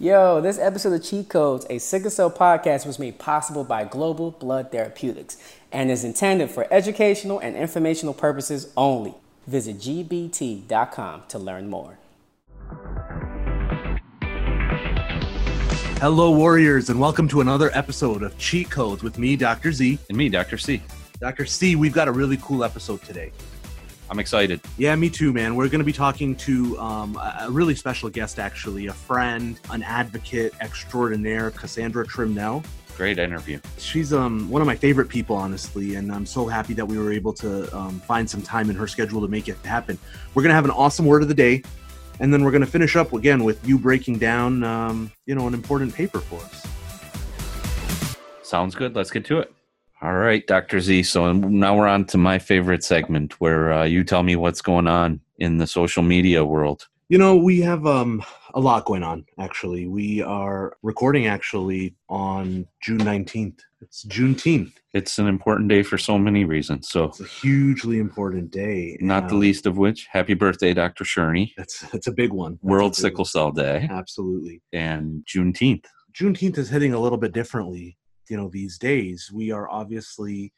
Yo, this episode of Cheat Codes, a sickle cell podcast, was made possible by Global Blood Therapeutics and is intended for educational and informational purposes only. Visit gbt.com to learn more. Hello, Warriors, and welcome to another episode of Cheat Codes with me, Dr. Z. And me, Dr. C. Dr. C, we've got a really cool episode today. I'm excited. Yeah, me too, man. We're going to be talking to um, a really special guest, actually, a friend, an advocate extraordinaire, Cassandra Trimnell. Great interview. She's um, one of my favorite people, honestly, and I'm so happy that we were able to um, find some time in her schedule to make it happen. We're going to have an awesome word of the day, and then we're going to finish up again with you breaking down, um, you know, an important paper for us. Sounds good. Let's get to it. All right, Dr. Z. So now we're on to my favorite segment where uh, you tell me what's going on in the social media world. You know, we have um, a lot going on, actually. We are recording actually on June 19th. It's Juneteenth. It's an important day for so many reasons. So It's a hugely important day. not the Um, least of which, happy birthday, Dr. Shurney. That's, that's a big one. That's World big Sickle Cell Day. Absolutely. and Juneteenth. Juneteenth is hitting a little bit differently, you know, these days. We are obviously,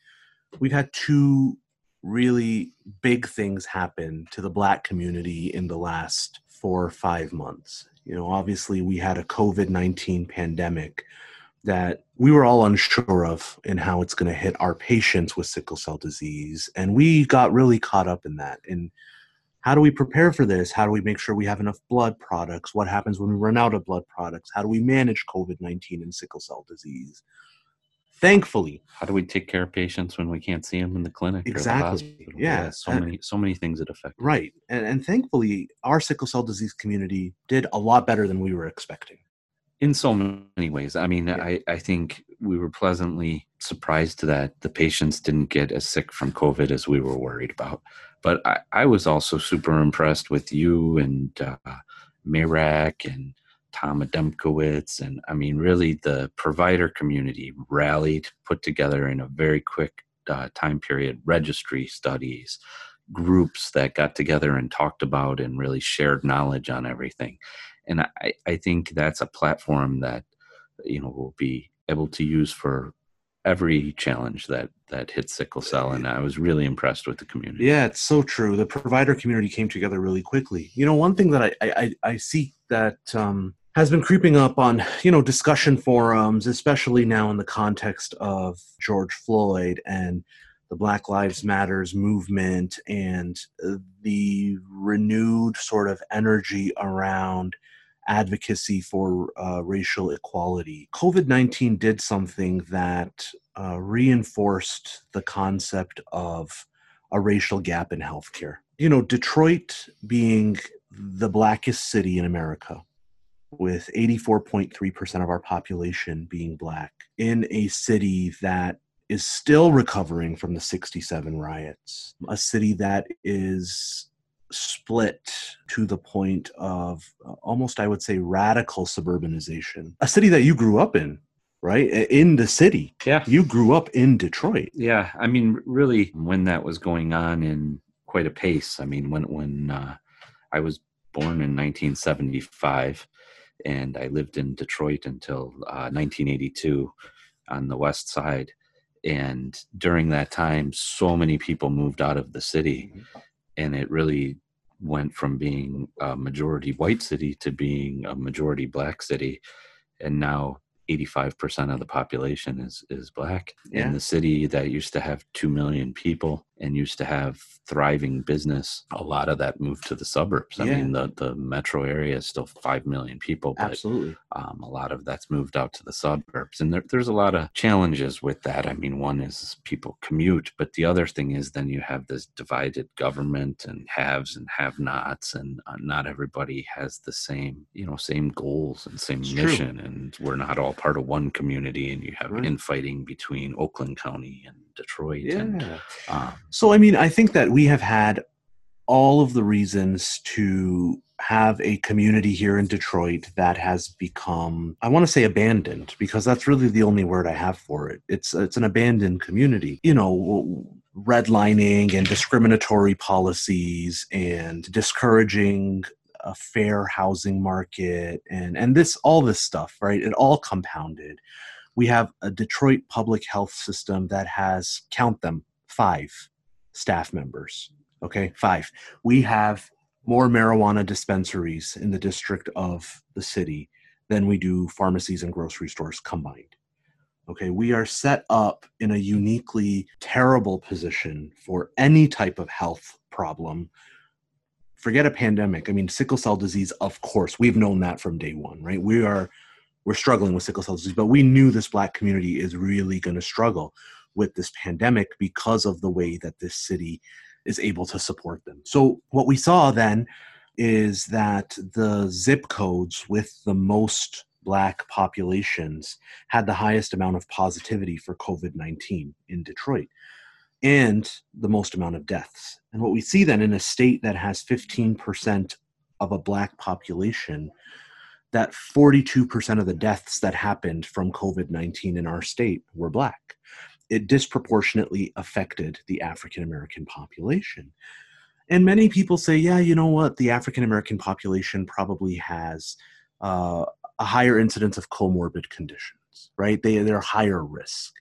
we've had two really big things happen to the black community in the last four or five months. You know, obviously, we had a COVID 19 pandemic that we were all unsure of in how it's going to hit our patients with sickle cell disease. And we got really caught up in that. And how do we prepare for this? How do we make sure we have enough blood products? What happens when we run out of blood products? How do we manage COVID 19 and sickle cell disease? Thankfully, How do we take care of patients when we can't see them in the clinic? or the Exactly. hospital? Yeah. so Uh, many, so many things that affect. right. And, and thankfully, our sickle cell disease community did a lot better than we were expecting. in so many ways. I mean, Yeah. I, I think we were pleasantly surprised that the patients didn't get as sick from COVID as we were worried about. But I, I was also super impressed with you and uh, Mirak and Tom Adamkiewicz. And I mean, really, the provider community rallied, put together in a very quick uh, time period registry studies, groups that got together and talked about and really shared knowledge on everything and I, I think that's a platform that you know we'll be able to use for every challenge that that hits sickle cell and i was really impressed with the community Yeah, it's so true. The provider community came together really quickly. You know, one thing that I, I- I see that um, has been creeping up on you know discussion forums, especially now in the context of George Floyd and the Black Lives Matters movement and uh, the renewed sort of energy around advocacy for uh, racial equality. COVID 19 did something that uh, reinforced the concept of a racial gap in healthcare. You know, Detroit being the blackest city in America, with 84.3% of our population being black, in a city that is still recovering from the 67 riots, a city that is split to the point of uh, almost, I would say, radical suburbanization. A city that you grew up in, right? In the city. yeah You grew up in Detroit. yeah i mean really when that was going on in quite a pace i mean when when uh, i was born in 1975 and i lived in detroit until uh, 1982 on the west side. And during that time so many people moved out of the city and it really went from being a majority white city to being a majority black city. And now 85% of the population is is black Yeah. in the city that used to have 2 million people and used to have thriving business a lot of that moved to the suburbs i Yeah. mean the the metro area is still 5 million people but Absolutely. um, a lot of that's moved out to the suburbs and there, there's a lot of challenges with that i mean one is people commute but the other thing is then you have this divided government and haves and have nots and uh, not everybody has the same you know same goals and same It's true. mission and we're not all part of one community and you have Right. infighting between oakland county and detroit and Yeah. um, So, I mean, I think that we have had all of the reasons to have a community here in Detroit that has become I want to say abandoned because that's really the only word I have for it. It's it's an abandoned community. You know, redlining and discriminatory policies and discouraging a fair housing market and and this all this stuff right? It all compounded. We have a detroit public health system that has count them five staff members okay? Five. We have more marijuana dispensaries in the district of the city than we do pharmacies and grocery stores combined okay? We are set up in a uniquely terrible position for any type of health problem forget a pandemic. I mean sickle cell disease of course we've known that from day one right? We are we're struggling with sickle cell disease but we knew this black community is really going to struggle with this pandemic because of the way that this city is able to support them. So what we saw then is that the zip codes with the most black populations had the highest amount of positivity for covid-19 in detroit and the most amount of deaths. And what we see then in a state that has 15% of a black population, that 42% of the deaths that happened from COVID 19 in our state were black. It disproportionately affected the African American population. And many people say, yeah, you know what? The African American population probably has uh, a higher incidence of comorbid conditions, right? They, they're higher risk.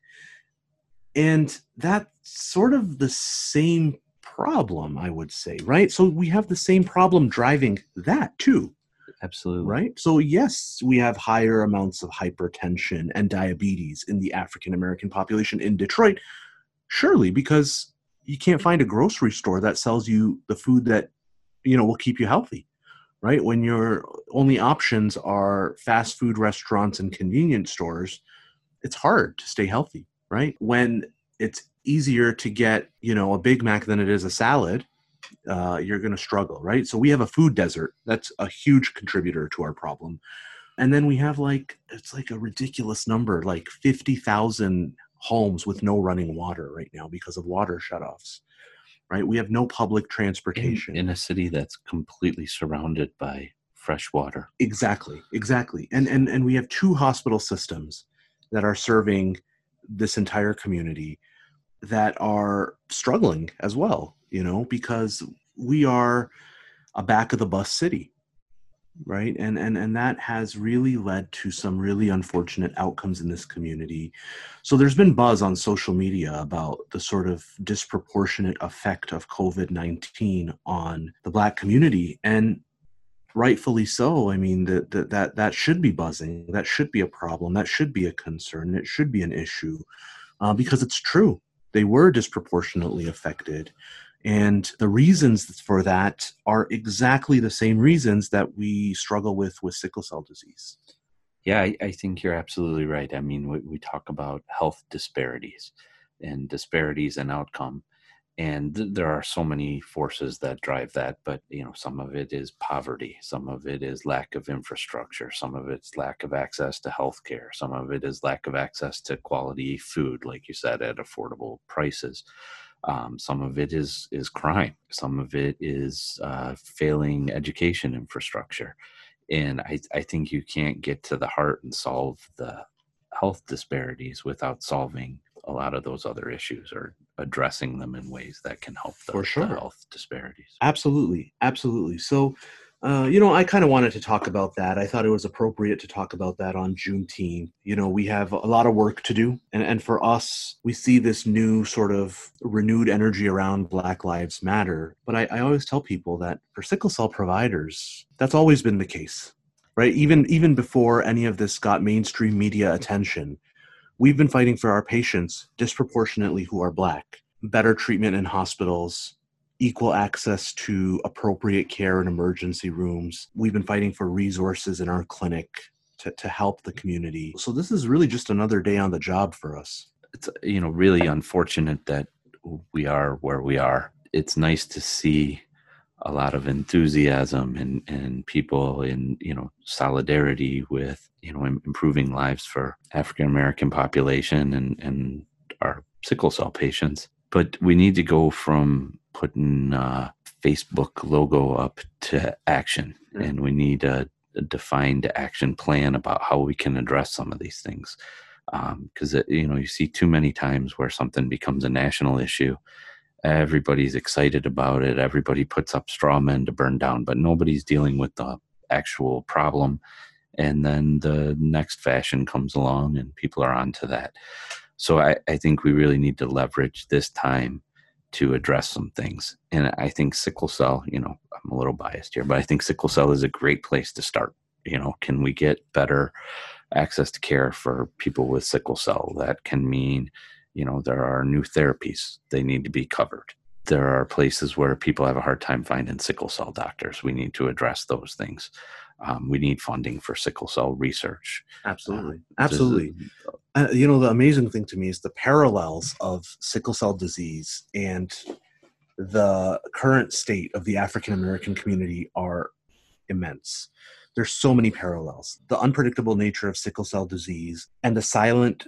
And that's sort of the same problem, I would say, right? So we have the same problem driving that too. Absolutely. Right? So, yes, we have higher amounts of hypertension and diabetes in the African American population in Detroit. Surely, because you can't find a grocery store that sells you the food that, you know, will keep you healthy, right? When your only options are fast food restaurants and convenience stores, it's hard to stay healthy right? When it's easier to get, you know, a Big Mac than it is a salad, uh, you're going to struggle, right? So we have a food desert. That's a huge contributor to our problem. And then we have like, it's like a ridiculous number, like 50,000 homes with no running water right now because of water shutoffs, right? We have no public transportation. In, in a city that's completely surrounded by fresh water. Exactly, exactly. And, and, and we have two hospital systems that are serving this entire community that are struggling as well, you know, because we are a back of the bus city right? And and and that has really led to some really unfortunate outcomes in this community. So there's been buzz on social media about the sort of disproportionate effect of covid-19 on the black community and rightfully so. I mean that that that, should be buzzing that should be a problem that should be a concern it should be an issue uh, because it's true they were disproportionately affected. And the reasons for that are exactly the same reasons that we struggle with with sickle cell disease. Yeah i, I think you're absolutely right. I mean we, we talk about health disparities and disparities in outcome and th- there are so many forces that drive that but you know some of it is poverty some of it is lack of infrastructure some of it's lack of access to health care some of it is lack of access to quality food like you said at affordable prices. Um, some of it is is crime some of it is uh, failing education infrastructure and I, I think you can't get to the heart and solve the health disparities without solving a lot of those other issues or addressing them in ways that can help the, For sure. the health disparities. Absolutely, absolutely. So, uh, you know, I kind of wanted to talk about that. I thought it was appropriate to talk about that on Juneteenth. You know, we have a lot of work to do, and and for us, we see this new sort of renewed energy around Black Lives Matter. But I, I always tell people that for sickle cell providers, that's always been the case, right? Even even before any of this got mainstream media attention, we've been fighting for our patients disproportionately who are black. Better treatment in hospitals equal access to appropriate care in emergency rooms. We've been fighting for resources in our clinic to, to help the community. So this is really just another day on the job for us. It's you know really unfortunate that we are where we are. It's nice to see a lot of enthusiasm and and people in you know solidarity with you know improving lives for African American population and and our sickle cell patients. But we need to go from putting uh, Facebook logo up to action, Yeah. and we need a, a defined action plan about how we can address some of these things. Um, because uh, you know you see too many times where something becomes a national issue, everybody's excited about it. Everybody puts up straw men to burn down, but nobody's dealing with the actual problem. And then the next fashion comes along and people are onto that. So I, I think we really need to leverage this time to address some things. And I think sickle cell, you know, I'm a little biased here, but I think sickle cell is a great place to start. You know, can we get better access to care for people with sickle cell? That can mean, you know, there are new therapies, they need to be covered. There are places where people have a hard time finding sickle cell doctors. We need to address those things. Um, we need funding for sickle cell research. Absolutely. Uh, Absolutely. Uh, you know, the amazing thing to me is the parallels of sickle cell disease and the current state of the African American community are immense. There's so many parallels. The unpredictable nature of sickle cell disease and the silent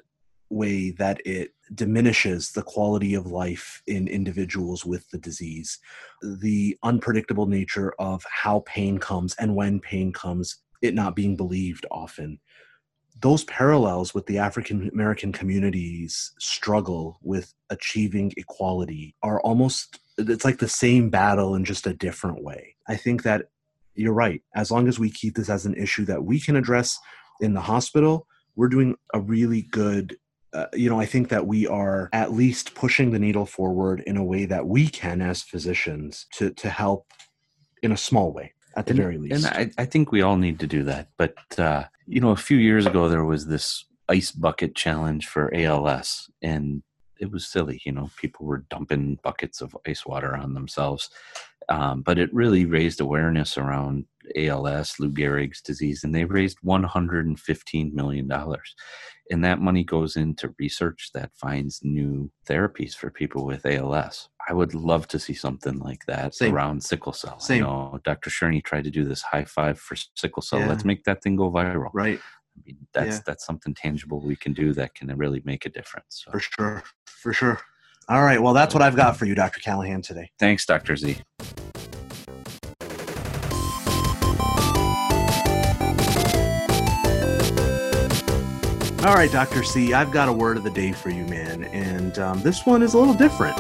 way that it diminishes the quality of life in individuals with the disease, the unpredictable nature of how pain comes and when pain comes, it not being believed often. Those parallels with the African American community's struggle with achieving equality are almost, it's like the same battle in just a different way. I think that you're right. As long as we keep this as an issue that we can address in the hospital, we're doing a really good uh, you know, I think that we are at least pushing the needle forward in a way that we can as physicians to to help in a small way at the and, very least. And I, I, think we all need to do that. But uh, you know, a few years ago there was this ice bucket challenge for ALS, and it was silly. You know, people were dumping buckets of ice water on themselves. Um, but it really raised awareness around ALS, Lou Gehrig's disease, and they raised $115 million and that money goes into research that finds new therapies for people with ALS. I would love to see something like that Same. around sickle cell. Same. You know, Dr. Shurney tried to do this high five for sickle cell. Yeah. Let's make that thing go viral. Right. I mean, that's yeah. that's something tangible we can do that can really make a difference. So. For sure. For sure. All right. Well, that's what I've got for you, Dr. Callaghan, today. Thanks, Dr. Z. All right, Dr. C, I've got a word of the day for you, man. And um, this one is a little different.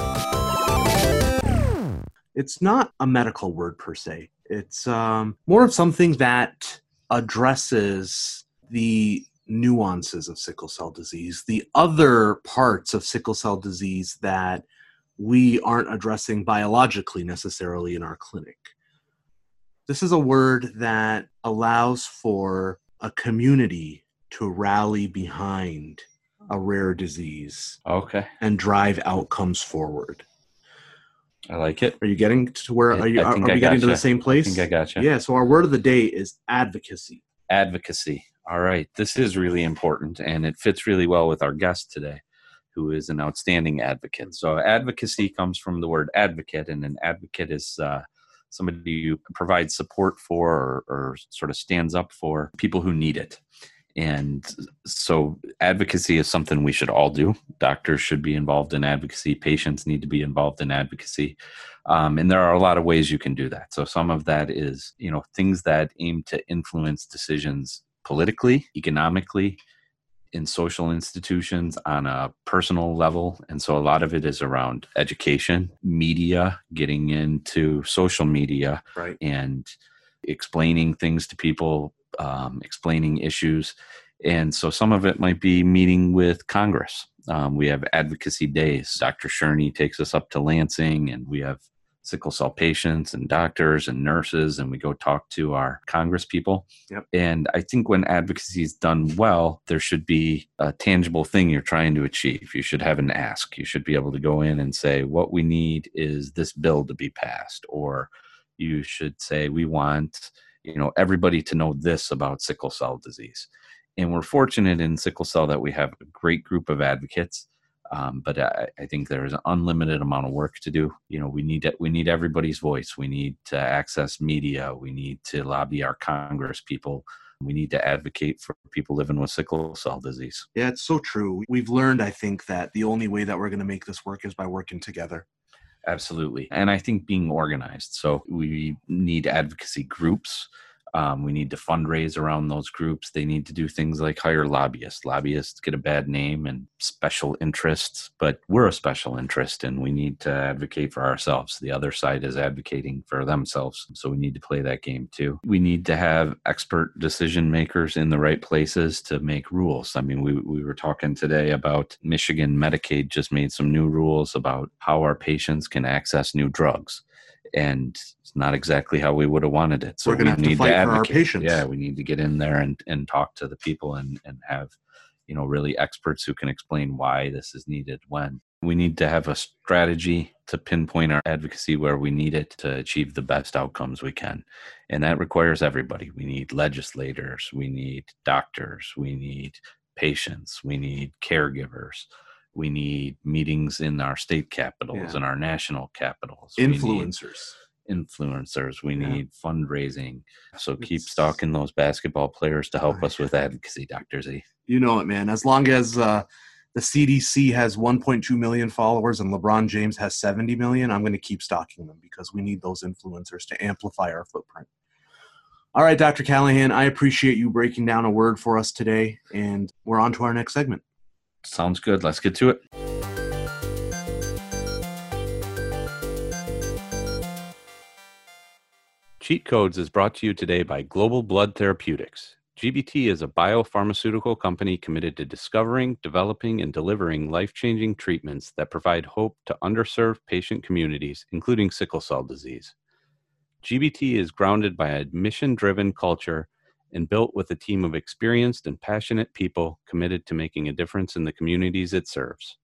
It's not a medical word per se, it's um, more of something that addresses the nuances of sickle cell disease, the other parts of sickle cell disease that we aren't addressing biologically necessarily in our clinic. This is a word that allows for a community to rally behind a rare disease. Okay. And drive outcomes forward. I like it. Are you getting to where are you? Are, are we getting to the same place? I think I got you. Yeah. So our word of the day is advocacy. Advocacy. All right. This is really important, and it fits really well with our guest today, who is an outstanding advocate. So advocacy comes from the word advocate, and an advocate is uh, somebody who provides support for or, or sort of stands up for people who need it and so advocacy is something we should all do. Doctors should be involved in advocacy. Patients need to be involved in advocacy. Um, and there are a lot of ways you can do that. So some of that is you know things that aim to influence decisions politically economically in social institutions on a personal level. And so a lot of it is around education media getting into social media right. and explaining things to people um, explaining issues. And so some of it might be meeting with Congress. Um, we have advocacy days. Dr. Shurney takes us up to Lansing, and we have sickle cell patients and doctors and nurses, and we go talk to our Congress people. Yep. And I think when advocacy is done well, there should be a tangible thing you're trying to achieve. You should have an ask. You should be able to go in and say, What we need is this bill to be passed, or you should say, We want you know everybody to know this about sickle cell disease and we're fortunate in sickle cell that we have a great group of advocates um, but I, I, think there's an unlimited amount of work to do. You know, we need we need everybody's voice. We need to access media. We need to lobby our Congress people. We need to advocate for people living with sickle cell disease. Yeah, it's so true. We've learned, I think, that the only way that we're going to make this work is by working together. Absolutely. And I think being organized. So we need advocacy groups. Um, we need to fundraise around those groups. They need to do things like hire lobbyists. Lobbyists get a bad name and special interests, but we're a special interest and we need to advocate for ourselves. The other side is advocating for themselves. So we need to play that game too. We need to have expert decision makers in the right places to make rules. I mean, we, we were talking today about Michigan Medicaid just made some new rules about how our patients can access new drugs and it's not exactly how we would have wanted it. So we're going to need to for our patients. Yeah, we need to get in there and, and talk to the people and, and have, you know, really experts who can explain why this is needed when. We need to have a strategy to pinpoint our advocacy where we need it to achieve the best outcomes we can. And that requires everybody. We need legislators, we need doctors, we need patients, we need caregivers we need meetings in our state capitals yeah. and our national capitals. Influencers we influencers. we yeah. need fundraising. So it's, keep stalking those basketball players to help us with advocacy dr z. You know it man. As long as uh, the cdc has 1.2 million followers and lebron james has 70 million i'm going to keep stalking them because we need those influencers to amplify our footprint. All right dr callaghan i appreciate you breaking down a word for us today and we're on to our next segment Sounds good. Let's get to it. Cheat Codes is brought to you today by Global Blood Therapeutics. GBT is a biopharmaceutical company committed to discovering, developing, and delivering life changing treatments that provide hope to underserved patient communities, including sickle cell disease. GBT is grounded by a mission driven culture and built with a team of experienced and passionate people committed to making a difference in the communities it serves.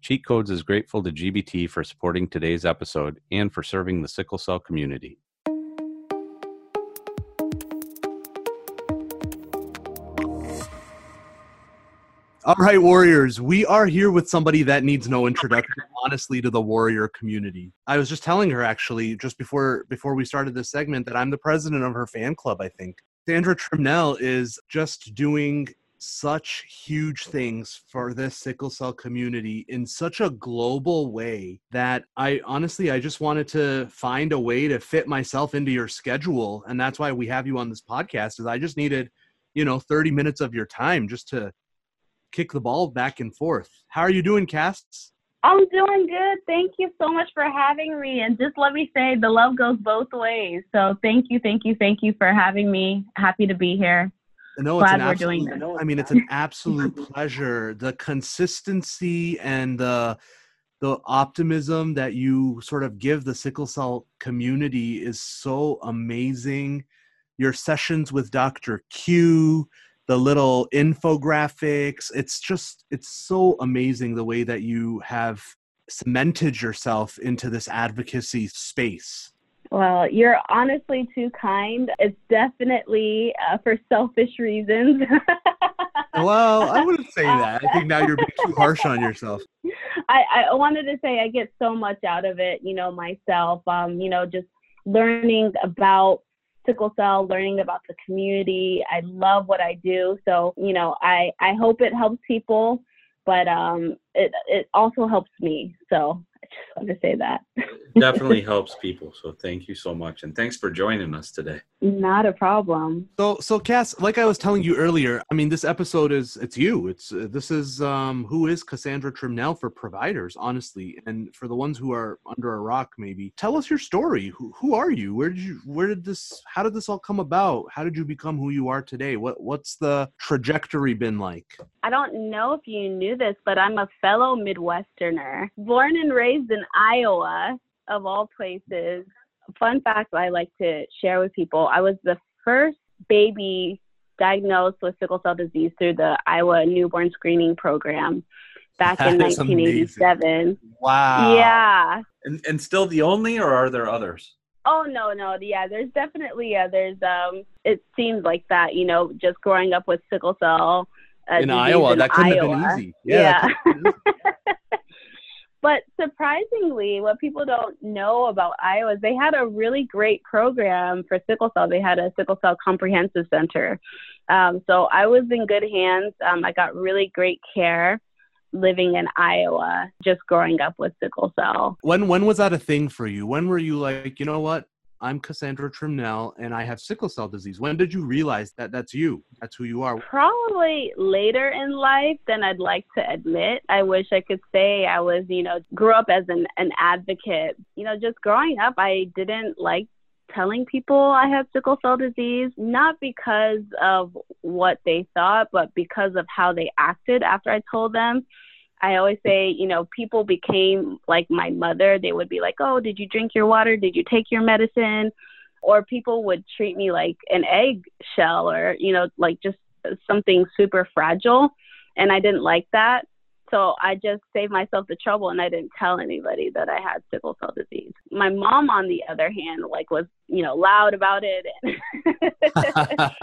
Cheat Codes is grateful to GBT for supporting today's episode and for serving the sickle cell community. All right, Warriors, we are here with somebody that needs no introduction, honestly, to the Warrior community. I was just telling her actually, just before before we started this segment, that I'm the president of her fan club. I think Sandra Trimnell is just doing such huge things for this sickle cell community in such a global way that I honestly I just wanted to find a way to fit myself into your schedule and that's why we have you on this podcast is I just needed you know 30 minutes of your time just to kick the ball back and forth. How are you doing, Cass? I'm doing good. Thank you so much for having me. And just let me say, the love goes both ways. So thank you, thank you, thank you for having me. Happy to be here. No, it's Glad an absolute, I mean, it's an absolute pleasure. The consistency and the the optimism that you sort of give the sickle cell community is so amazing. Your sessions with Dr. Q, the little infographics. It's just it's so amazing the way that you have cemented yourself into this advocacy space. Well you're honestly too kind. It's definitely uh, for selfish reasons. Well i wouldn't say that. I think now you're being too harsh on yourself. I, I wanted to say i get so much out of it you know myself um you know just learning about sickle cell, learning about the community. I love what I do. So, you know, I, I hope it helps people, but um, it, it also helps me. So I just want to say that. Definitely helps people. So thank you so much. And thanks for joining us today. Not a problem. So, so Cass, like I was telling you earlier, I mean, this episode is, it's you. It's, uh, this is, um, who is Cassandra Trimnell for providers, honestly. And for the ones who are under a rock, maybe tell us your story. Who, who are you? Where did you, where did this, how did this all come about? How did you become who you are today? What, what's the trajectory been like? I don't know if you knew this, but I'm a fellow Midwesterner, born and raised in Iowa, of all places. Fun fact I like to share with people I was the first baby diagnosed with sickle cell disease through the Iowa newborn screening program back that in 1987. Amazing. Wow. Yeah. And, and still the only, or are there others? Oh no, no, yeah. There's definitely others. Um, it seems like that. You know, just growing up with sickle cell uh, in Iowa, in that couldn't Iowa. have been easy. Yeah. yeah. But surprisingly, what people don't know about Iowa is they had a really great program for sickle cell. They had a sickle cell comprehensive center. Um, so I was in good hands. Um, I got really great care living in Iowa, just growing up with sickle cell. When when was that a thing for you? When were you like, you know what? I'm Cassandra Trimnell and I have sickle cell disease. When did you realize that that's you? That's who you are? Probably later in life than I'd like to admit. I wish I could say I was, you know, grew up as an, an advocate. You know, just growing up, I didn't like telling people I had sickle cell disease, not because of what they thought, but because of how they acted after I told them. I always say, you know, people became like my mother. They would be like, oh, did you drink your water? Did you take your medicine? Or people would treat me like an egg shell or, you know, like just something super fragile. And I didn't like that. So I just saved myself the trouble and I didn't tell anybody that I had sickle cell disease. My mom, on the other hand, like was, you know, loud about it. And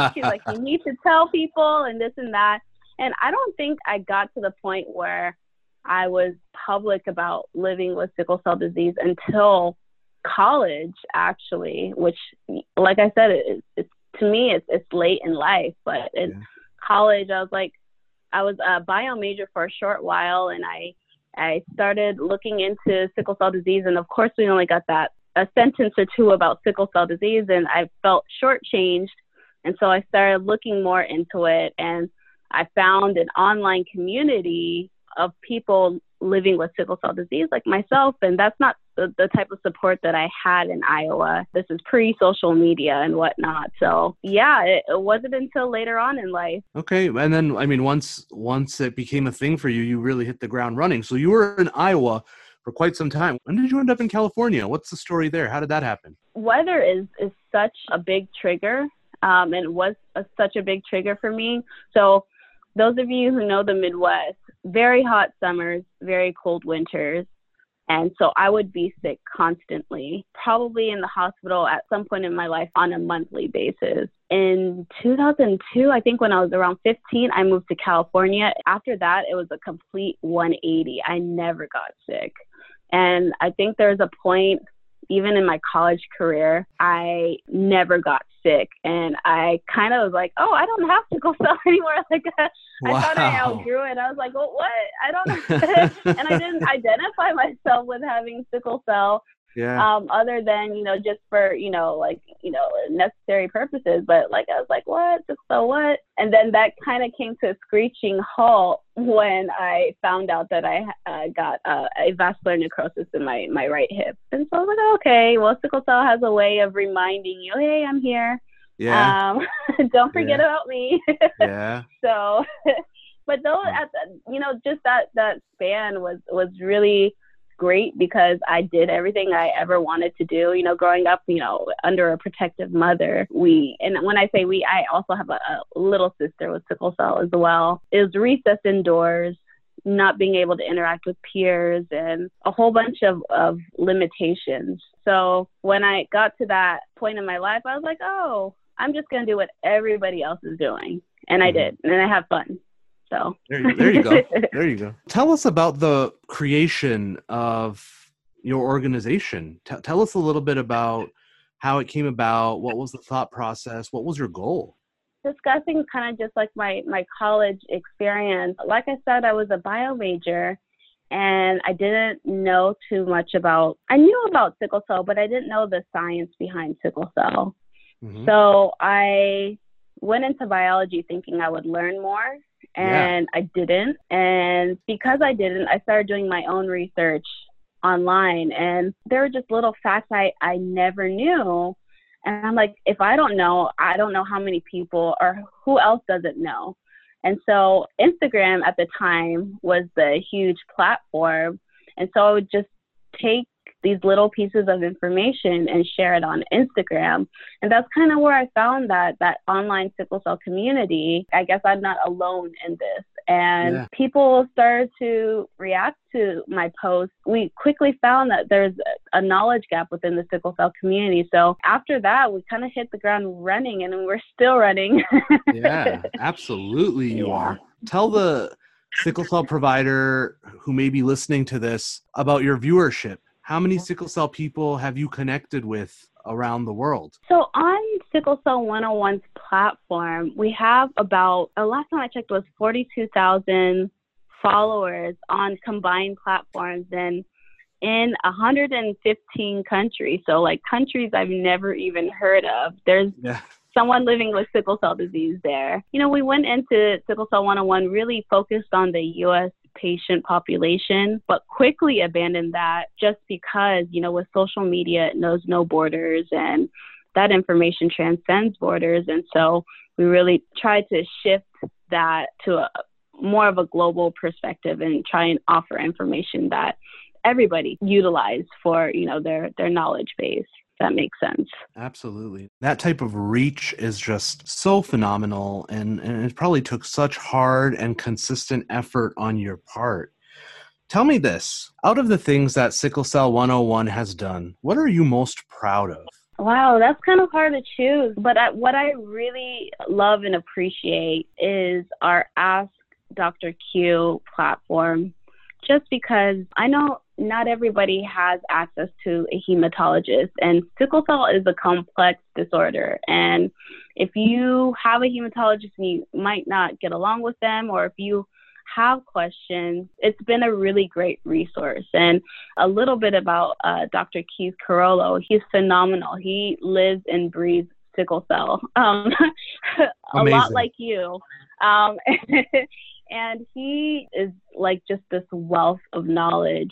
she's like, you need to tell people and this and that. And I don't think I got to the point where I was public about living with sickle cell disease until college, actually, which, like I said, it, it's to me, it's, it's late in life, but in yeah. college, I was like, I was a bio major for a short while and I, I started looking into sickle cell disease. And of course, we only got that a sentence or two about sickle cell disease and I felt shortchanged. And so I started looking more into it and I found an online community of people living with sickle cell disease like myself and that's not the, the type of support that i had in iowa. This is pre-social media and whatnot. So yeah it, it wasn't until later on in life. Okay and then i mean once once it became a thing for you you really hit the ground running. So you were in iowa for quite some time. When did you end up in california? What's the story there? How did that happen? Weather is is such a big trigger um, and was a, such a big trigger for me. So those of you who know the Midwest, very hot summers, very cold winters. And so I would be sick constantly, probably in the hospital at some point in my life on a monthly basis. In 2002, I think when I was around 15, I moved to California. After that, it was a complete 180. I never got sick. And I think there's a point even in my college career, I never got sick. And I kind of was like, oh, I don't have sickle cell anymore. Like, wow. I thought I outgrew it. I was like, well, what? I don't know. and I didn't identify myself with having sickle cell yeah. Um, other than, you know, just for, you know, like, you know, necessary purposes. But like I was like, what? So what? And then that kind of came to a screeching halt when I found out that I uh, got uh, avascular necrosis in my, my right hip. And so I was like, okay, well, sickle cell has a way of reminding you, hey, I'm here. Yeah. Um, don't forget yeah. about me. yeah. So, but though at the, you know, just that that span was was really great because I did everything I ever wanted to do. You know, growing up, you know, under a protective mother, we, and when I say we, I also have a, a little sister with sickle cell as well, is recess indoors, not being able to interact with peers, and a whole bunch of, of limitations. So when I got to that point in my life, I was like, oh, I'm just going to do what everybody else is doing. And I mm-hmm. did, and I have fun. So there, there you go. there you go. Tell us about the creation of your organization. T- tell us a little bit about how it came about. What was the thought process? What was your goal? Discussing kind of just like my my college experience. Like I said, I was a bio major and I didn't know too much about I knew about sickle cell, but I didn't know the science behind sickle cell. Mm-hmm. So I went into biology thinking I would learn more and yeah. I didn't. And because I didn't, I started doing my own research online and there were just little facts I, I never knew. And I'm like, if I don't know, I don't know how many people or who else doesn't know. And so Instagram at the time was the huge platform. And so I would just take these little pieces of information and share it on Instagram. And that's kind of where I found that that online sickle cell community. I guess I'm not alone in this. And yeah. people started to react to my posts. We quickly found that there's a knowledge gap within the sickle cell community. So after that, we kind of hit the ground running and we're still running. yeah, absolutely you yeah. are. Tell the sickle cell provider who may be listening to this about your viewership how many sickle cell people have you connected with around the world? So on Sickle Cell 101's platform, we have about, uh, last time I checked was 42,000 followers on combined platforms. And in 115 countries. So, like countries I've never even heard of. There's yeah. someone living with sickle cell disease there. You know, we went into Sickle Cell 101 really focused on the US patient population, but quickly abandoned that just because, you know, with social media, it knows no borders and that information transcends borders. And so we really tried to shift that to a more of a global perspective and try and offer information that everybody utilize for, you know, their, their knowledge base that makes sense. Absolutely. That type of reach is just so phenomenal and, and it probably took such hard and consistent effort on your part. Tell me this out of the things that Sickle Cell 101 has done, what are you most proud of? Wow, that's kind of hard to choose. But I, what I really love and appreciate is our Ask Dr. Q platform, just because I know not everybody has access to a hematologist, and sickle cell is a complex disorder. And if you have a hematologist and you might not get along with them, or if you have questions, it's been a really great resource. And a little bit about uh, Dr. Keith Quirolo. He's phenomenal. He lives and breathes sickle cell, um, a lot like you. Um, and he is like just this wealth of knowledge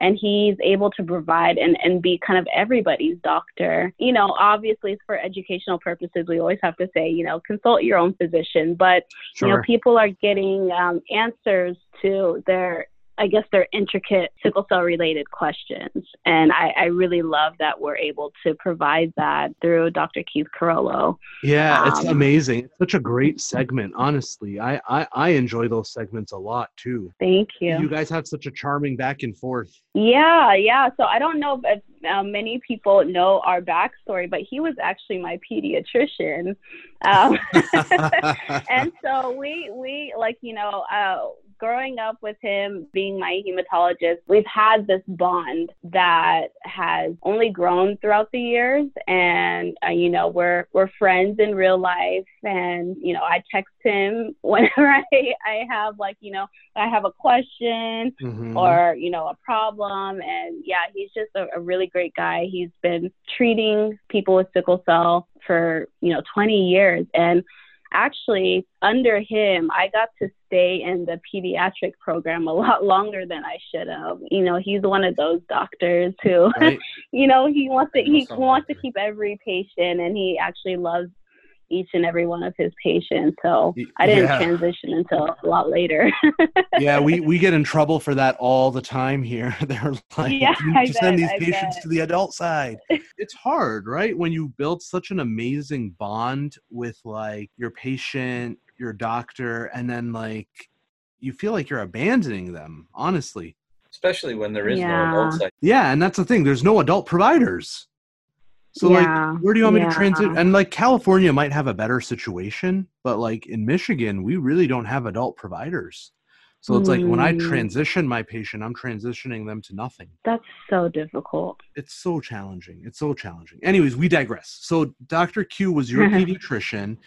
and he's able to provide and, and be kind of everybody's doctor. You know, obviously for educational purposes, we always have to say, you know, consult your own physician, but sure. you know, people are getting um, answers to their I guess they're intricate sickle cell related questions. And I, I, really love that we're able to provide that through Dr. Keith Quirolo. Yeah, um, it's amazing. It's such a great segment, honestly. I, I, I enjoy those segments a lot too. Thank you. You guys have such a charming back and forth. Yeah, yeah. So I don't know if uh, many people know our backstory, but he was actually my pediatrician. Um, and so we, we like, you know, uh, growing up with him being my hematologist, we've had this bond that has only grown throughout the years. And, uh, you know, we're, we're friends in real life. And, you know, I text him whenever I, I have like, you know, I have a question mm-hmm. or, you know, a problem. And yeah, he's just a, a really great guy. He's been treating people with sickle cell for, you know, 20 years. And actually under him i got to stay in the pediatric program a lot longer than i should have you know he's one of those doctors who right. you know he wants to he wants to keep every patient and he actually loves each and every one of his patients. So I didn't yeah. transition until a lot later. yeah, we, we get in trouble for that all the time here. They're like, yeah, you need to send these I patients bet. to the adult side. it's hard, right? When you build such an amazing bond with like your patient, your doctor, and then like you feel like you're abandoning them, honestly. Especially when there is yeah. no adult side. Yeah, and that's the thing. There's no adult providers. So yeah. like, where do you want yeah. me to transit? And like California might have a better situation, but like in Michigan, we really don't have adult providers. So it's mm. like when I mm. transition my patient, I'm transitioning them to nothing. That's so difficult. It's so challenging. It's so challenging. Anyways, we digress. So Dr. Q was your pediatrician.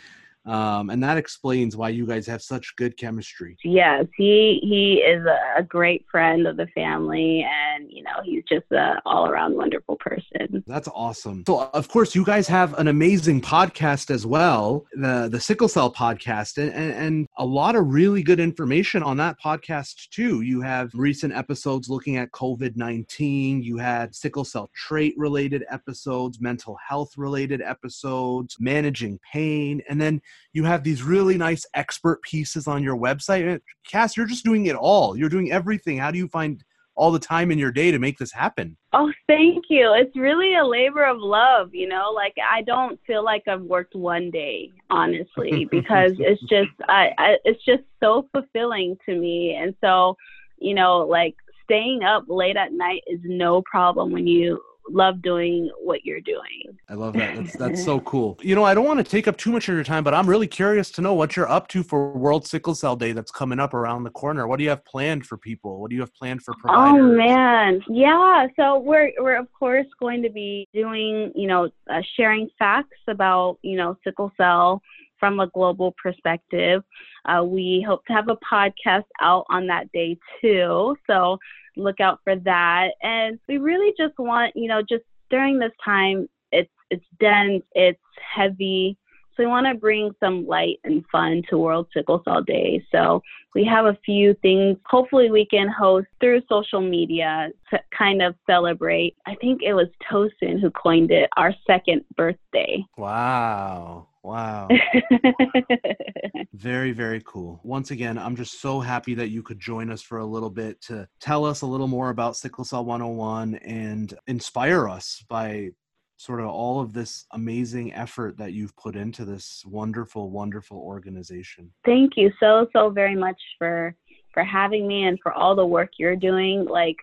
Um, and that explains why you guys have such good chemistry. Yes, he he is a, great friend of the family, and you know he's just an all around wonderful person. That's awesome. So of course you guys have an amazing podcast as well, the the Sickle Cell podcast, and, and, and a lot of really good information on that podcast too. You have recent episodes looking at COVID nineteen. You had sickle cell trait related episodes, mental health related episodes, managing pain, and then you have these really nice expert pieces on your website. Cass, you're just doing it all. You're doing everything. How do you find all the time in your day to make this happen? Oh, thank you. It's really a labor of love, you know. Like I don't feel like I've worked one day, honestly, because it's just I, I it's just so fulfilling to me. And so, you know, like staying up late at night is no problem when you love doing what you're doing. I love that. That's that's so cool. You know, I don't want to take up too much of your time, but I'm really curious to know what you're up to for World Sickle Cell Day that's coming up around the corner. What do you have planned for people? What do you have planned for oh, providers? Oh man, yeah. So we're we're of course going to be doing you know uh, sharing facts about you know sickle cell from a global perspective. Uh, we hope to have a podcast out on that day too. So look out for that. And we really just want, you know, just during this time, it's it's dense, it's heavy. So we want to bring some light and fun to World Sickle Cell Day. So we have a few things. Hopefully, we can host through social media to kind of celebrate. I think it was Tosin who coined it, our second birthday. Wow. Wow. very, very cool. Once again, I'm just so happy that you could join us for a little bit to tell us a little more about Sickle Cell 101 and inspire us by sort of all of this amazing effort that you've put into this wonderful wonderful organization thank you so so very much for for having me and for all the work you're doing like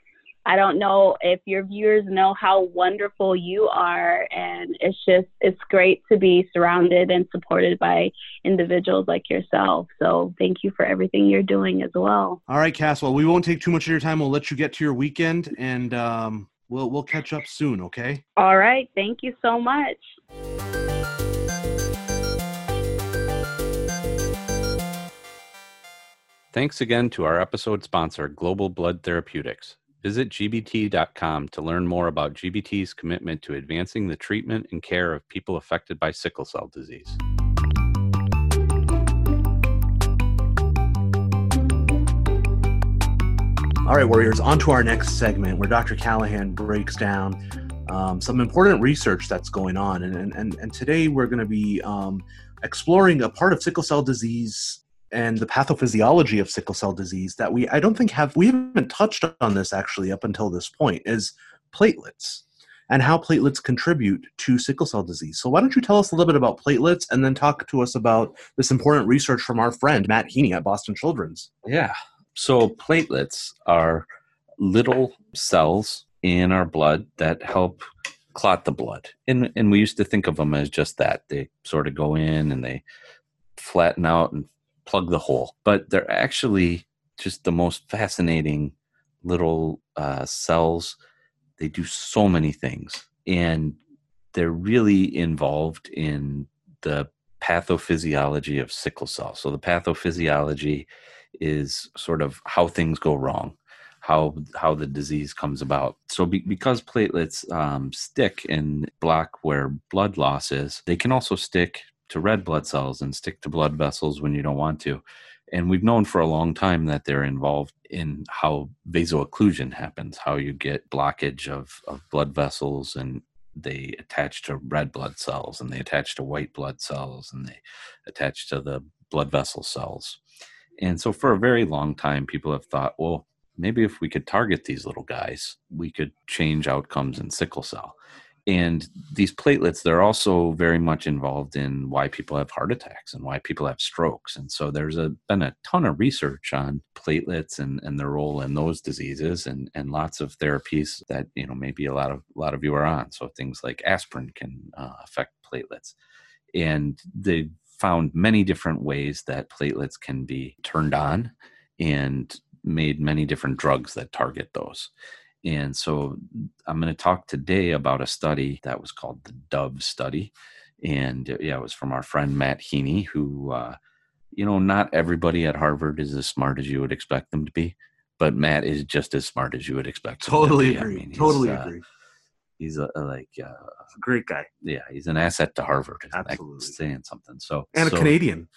i don't know if your viewers know how wonderful you are and it's just it's great to be surrounded and supported by individuals like yourself so thank you for everything you're doing as well all right cass well we won't take too much of your time we'll let you get to your weekend and um we'll we'll catch up soon, okay? All right. Thank you so much. Thanks again to our episode sponsor, Global Blood Therapeutics. Visit GBT.com to learn more about GBT's commitment to advancing the treatment and care of people affected by sickle cell disease. All right, Warriors, on to our next segment where Dr. Callaghan breaks down um, some important research that's going on. And, and, and today we're going to be um, exploring a part of sickle cell disease and the pathophysiology of sickle cell disease that we I don't think have we haven't touched on this actually up until this point is platelets and how platelets contribute to sickle cell disease. So why don't you tell us a little bit about platelets and then talk to us about this important research from our friend Matt Heeney at Boston Children's. Yeah. So, platelets are little cells in our blood that help clot the blood. And, and we used to think of them as just that. They sort of go in and they flatten out and plug the hole. But they're actually just the most fascinating little uh, cells. They do so many things. And they're really involved in the pathophysiology of sickle cell. So, the pathophysiology is sort of how things go wrong how how the disease comes about. So be, because platelets um, stick and block where blood loss is, they can also stick to red blood cells and stick to blood vessels when you don't want to. And we've known for a long time that they're involved in how vasoocclusion happens, how you get blockage of, of blood vessels and they attach to red blood cells and they attach to white blood cells and they attach to the blood vessel cells. And so for a very long time, people have thought, well, maybe if we could target these little guys, we could change outcomes in sickle cell. And these platelets, they're also very much involved in why people have heart attacks and why people have strokes. And so there's a, been a ton of research on platelets and, and their role in those diseases and, and lots of therapies that, you know, maybe a lot of, a lot of you are on. So things like aspirin can uh, affect platelets. And the found many different ways that platelets can be turned on and made many different drugs that target those. And so I'm going to talk today about a study that was called the Dove study. And uh, yeah, it was from our friend Matt Heeney, who, uh, you know, not everybody at Harvard is as smart as you would expect them to be, but Matt is just as smart as you would expect. Totally to agree. I mean, totally uh, agree he's a, a like uh, a great guy. Yeah, he's an asset to Harvard. Absolutely, saying something. So and so, a Canadian.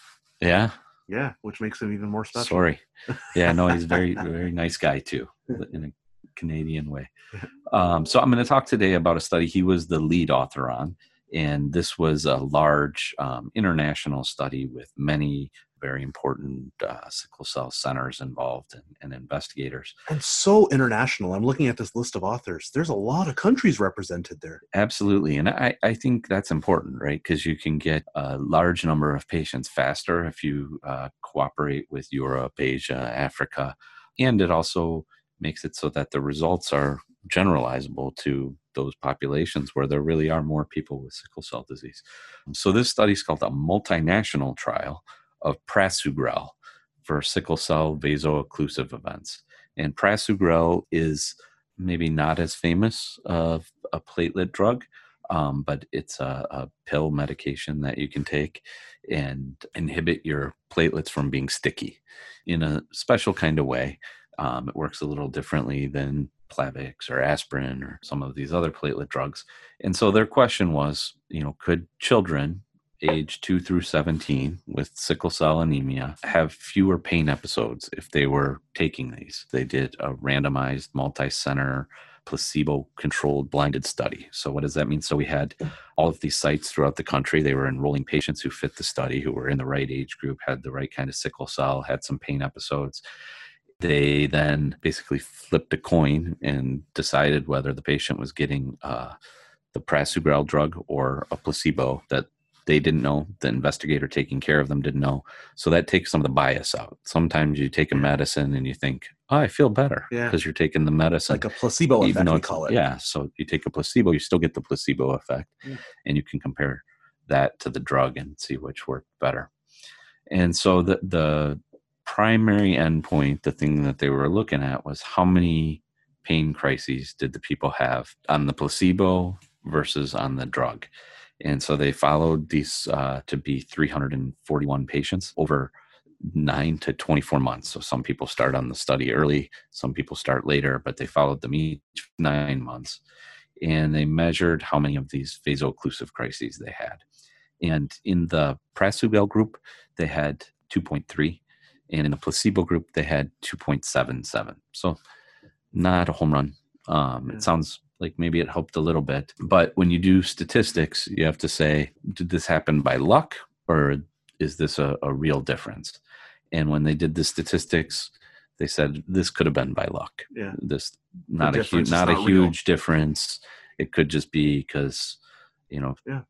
Yeah. Yeah, which makes him even more special. Sorry. Yeah, no, he's very very nice guy too, in a Canadian way. Um, so I'm going to talk today about a study he was the lead author on, and this was a large um, international study with many very important uh, sickle cell centers involved and, and, investigators. And so international. I'm looking at this list of authors. There's a lot of countries represented there. Absolutely. And I, I think that's important, right? Because you can get a large number of patients faster if you uh, cooperate with Europe, Asia, Africa. And it also makes it so that the results are generalizable to those populations where there really are more people with sickle cell disease. So this study is called a multinational trial of prasugrel for sickle cell vaso-occlusive events. And prasugrel is maybe not as famous of a platelet drug, um, but it's a, a pill medication that you can take and inhibit your platelets from being sticky in a special kind of way. Um, it works a little differently than Plavix or aspirin or some of these other platelet drugs. And so their question was, you know, could children age 2 through 17 with sickle cell anemia have fewer pain episodes if they were taking these? They did a randomized multi-center placebo controlled blinded study. So, what does that mean? So, we had all of these sites throughout the country. They were enrolling patients who fit the study, who were in the right age group, had the right kind of sickle cell, had some pain episodes. They then basically flipped a coin and decided whether the patient was getting uh, the prasugrel drug or a placebo that they didn't know the investigator taking care of them didn't know so that takes some of the bias out sometimes you take a medicine and you think oh, i feel better because Yeah. you're taking the medicine like a placebo even effect, we call it. yeah so you take a placebo you still get the placebo effect Yeah. and you can compare that to the drug and see which worked better and so the the primary endpoint the thing that they were looking at was how many pain crises did the people have on the placebo versus on the drug. And so they followed these uh, to be 341 patients over 9 to 24 months. So some people start on the study early some people start later but they followed them each 9 months. And they measured how many of these vaso-occlusive crises they had. And in the prasugrel group they had 2.3 and in the placebo group they had 2.77 so not a home run um, it sounds like maybe it helped a little bit but when you do statistics you have to say did this happen by luck or is this a, a real difference and when they did the statistics they said this could have been by luck Yeah. this not a huge is not a not real. huge difference it could just be because you know Yeah.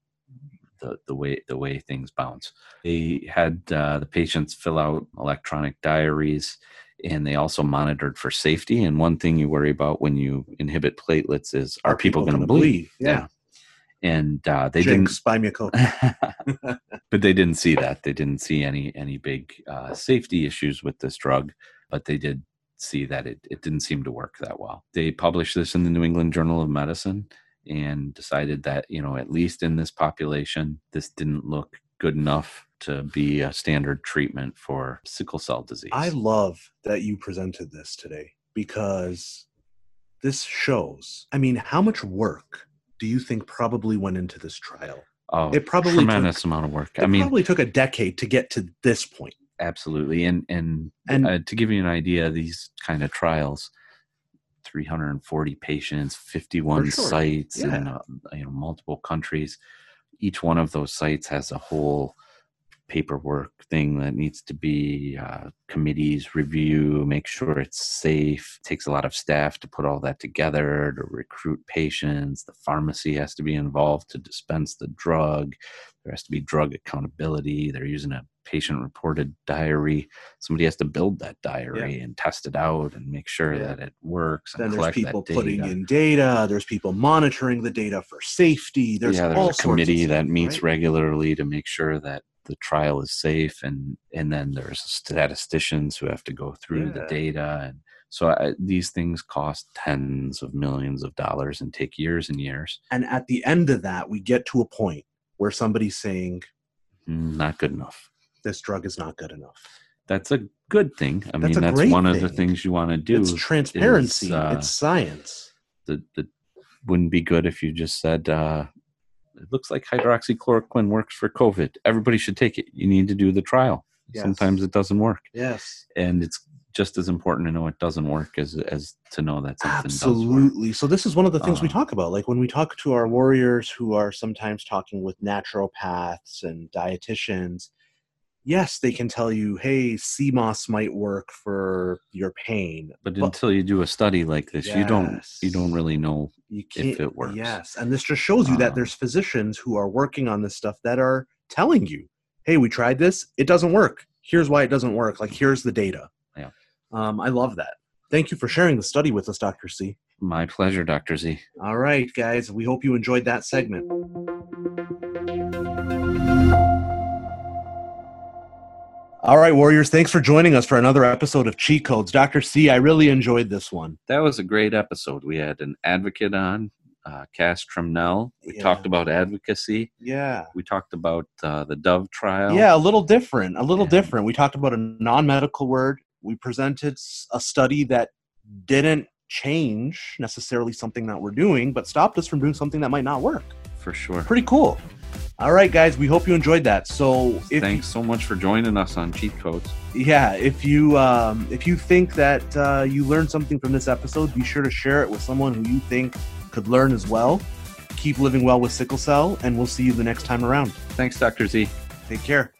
The the way the way things bounce. They had uh, the patients fill out electronic diaries and they also monitored for safety and one thing you worry about when you inhibit platelets is are, people, going to bleed, Yeah. and uh, they Jinx, buy me a Coke. but they didn't see that. They didn't see any any big uh, safety issues with this drug but they did see that it, it didn't seem to work that well. They published this in the new england journal of medicine and decided that you know at least in this population this didn't look good enough to be a standard treatment for sickle cell disease I love that you presented this today because this shows. I mean, how much work do you think probably went into this trial? oh, it probably tremendous took- amount of work i mean probably took a decade to get to this point. absolutely and and, And- uh, to give you an idea these kind of trials 340 patients 51 sure. sites Yeah. in uh, you know multiple countries each one of those sites has a whole paperwork thing that needs to be uh, committees review make sure it's safe takes a lot of staff to put all that together to recruit patients the pharmacy has to be involved to dispense the drug there has to be drug accountability they're using a patient reported diary somebody has to build that diary and test it out and make sure Yeah. that it works and Then there's people putting in data. There's people monitoring the data for safety. There's yeah, all there's a committee stuff, that meets right? regularly to make sure that the trial is safe, and and then there's statisticians who have to go through the data, and so I, these things cost tens of millions of dollars and take years and years. And at the end of that, we get to a point where somebody's saying Mm, Not good enough. this drug is not good enough. That's a good thing. I That's mean, that's one of the things you want to do. it's transparency. uh, it's science. the, the wouldn't be good if you just said uh, it looks like hydroxychloroquine works for COVID. Everybody should take it. You need to do the trial. Yes. Sometimes it doesn't work, Yes. and it's just as important to know it doesn't work as as to know that something. Absolutely. So this is one of the things we Uh, talk about. Like when we talk to our warriors who are sometimes talking with naturopaths and dietitians, yes, they can tell you, hey, sea moss might work for your pain. But until you do a study like this, you don't you don't really know. You if it works. Yes. And this just shows you that Um, there's physicians who are working on this stuff that are telling you, hey, we tried this, it doesn't work. Here's why it doesn't work. Like here's the data. Yeah. Um, I love that. Thank you for sharing the study with us, Dr. C. My pleasure, Doctor Z. All right, guys. We hope you enjoyed that segment. All right, Warriors. Thanks for joining us for another episode of Cheat Codes. Dr. C, I really enjoyed this one. That was a great episode. We had an advocate on uh, Cass Trimnell. We Yeah. talked about advocacy. Yeah. We talked about uh, the Dove trial. Yeah, a little different. A little Yeah. different. We talked about a non medical word. We presented a study that didn't change necessarily something that we're doing, but stopped us from doing something that might not work. for sure. Pretty cool. All right, guys, we hope you enjoyed that. So, if Thanks so much for joining us on Cheat Codes. yeah, if you um, if you think that uh, you learned something from this episode, be sure to share it with someone who you think could learn as well. Keep living well with sickle cell, and we'll see you the next time around. Thanks, Dr. Z. Take care.